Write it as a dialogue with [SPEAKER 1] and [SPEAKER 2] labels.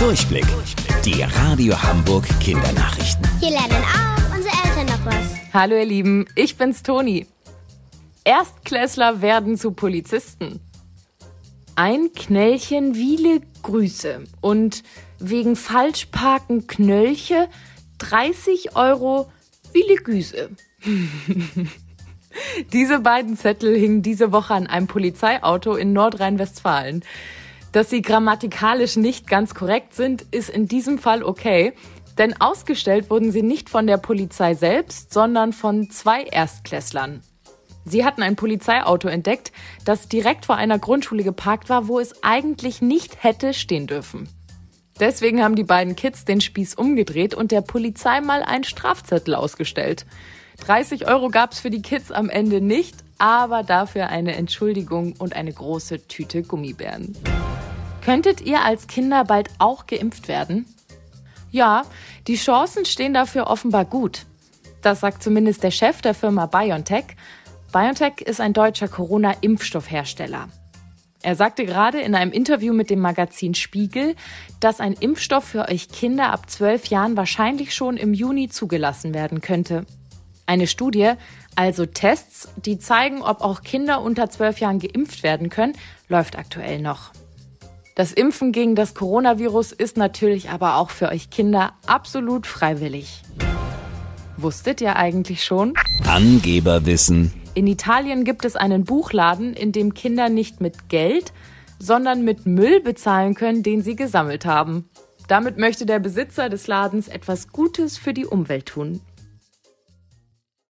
[SPEAKER 1] Durchblick. Die Radio Hamburg Kindernachrichten.
[SPEAKER 2] Hier lernen auch unsere Eltern noch was.
[SPEAKER 3] Hallo ihr Lieben, ich bin's Toni. Erstklässler werden zu Polizisten. Ein Knällchen viele Grüße und wegen Falschparken Knöllche 30 Euro viele Güse. Diese beiden Zettel hingen diese Woche an einem Polizeiauto in Nordrhein-Westfalen. Dass sie grammatikalisch nicht ganz korrekt sind, ist in diesem Fall okay, denn ausgestellt wurden sie nicht von der Polizei selbst, sondern von zwei Erstklässlern. Sie hatten ein Polizeiauto entdeckt, das direkt vor einer Grundschule geparkt war, wo es eigentlich nicht hätte stehen dürfen. Deswegen haben die beiden Kids den Spieß umgedreht und der Polizei mal einen Strafzettel ausgestellt. 30 Euro gab es für die Kids am Ende nicht, aber dafür eine Entschuldigung und eine große Tüte Gummibären. Könntet ihr als Kinder bald auch geimpft werden? Ja, die Chancen stehen dafür offenbar gut. Das sagt zumindest der Chef der Firma BioNTech. BioNTech ist ein deutscher Corona-Impfstoffhersteller. Er sagte gerade in einem Interview mit dem Magazin Spiegel, dass ein Impfstoff für euch Kinder ab 12 Jahren wahrscheinlich schon im Juni zugelassen werden könnte. Eine Studie, also Tests, die zeigen, ob auch Kinder unter 12 Jahren geimpft werden können, läuft aktuell noch. Das Impfen gegen das Coronavirus ist natürlich aber auch für euch Kinder absolut freiwillig. Wusstet ihr eigentlich schon?
[SPEAKER 1] Angeberwissen.
[SPEAKER 3] In Italien gibt es einen Buchladen, in dem Kinder nicht mit Geld, sondern mit Müll bezahlen können, den sie gesammelt haben. Damit möchte der Besitzer des Ladens etwas Gutes für die Umwelt tun.